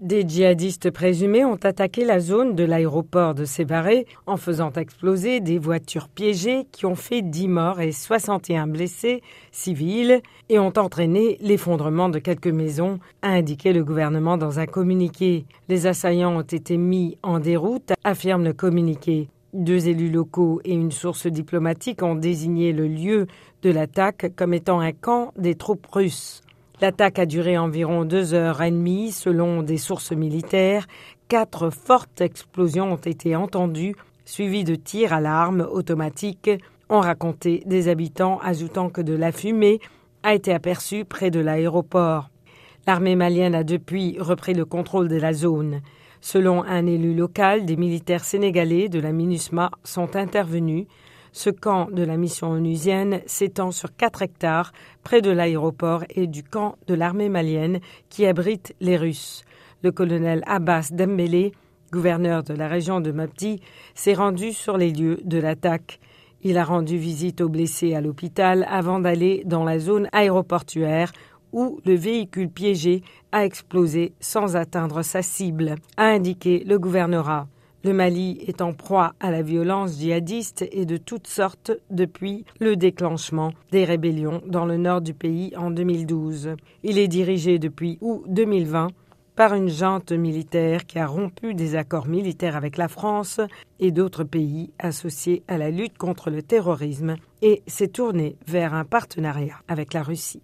Des djihadistes présumés ont attaqué la zone de l'aéroport de Sévaré en faisant exploser des voitures piégées qui ont fait 10 morts et 61 blessés civils et ont entraîné l'effondrement de quelques maisons, a indiqué le gouvernement dans un communiqué. Les assaillants ont été mis en déroute, affirme le communiqué. Deux élus locaux et une source diplomatique ont désigné le lieu de l'attaque comme étant un camp des troupes russes. L'attaque a duré environ deux heures et demie selon des sources militaires. Quatre fortes explosions ont été entendues, suivies de tirs à l'arme automatique, ont raconté des habitants, ajoutant que de la fumée a été aperçue près de l'aéroport. L'armée malienne a depuis repris le contrôle de la zone. Selon un élu local, des militaires sénégalais de la MINUSMA sont intervenus ce camp de la mission onusienne s'étend sur 4 hectares près de l'aéroport et du camp de l'armée malienne qui abrite les Russes. Le colonel Abbas Dembélé, gouverneur de la région de Mopti, s'est rendu sur les lieux de l'attaque. Il a rendu visite aux blessés à l'hôpital avant d'aller dans la zone aéroportuaire où le véhicule piégé a explosé sans atteindre sa cible, a indiqué le gouvernorat. Le Mali est en proie à la violence djihadiste et de toutes sortes depuis le déclenchement des rébellions dans le nord du pays en 2012. Il est dirigé depuis août 2020 par une junte militaire qui a rompu des accords militaires avec la France et d'autres pays associés à la lutte contre le terrorisme et s'est tourné vers un partenariat avec la Russie.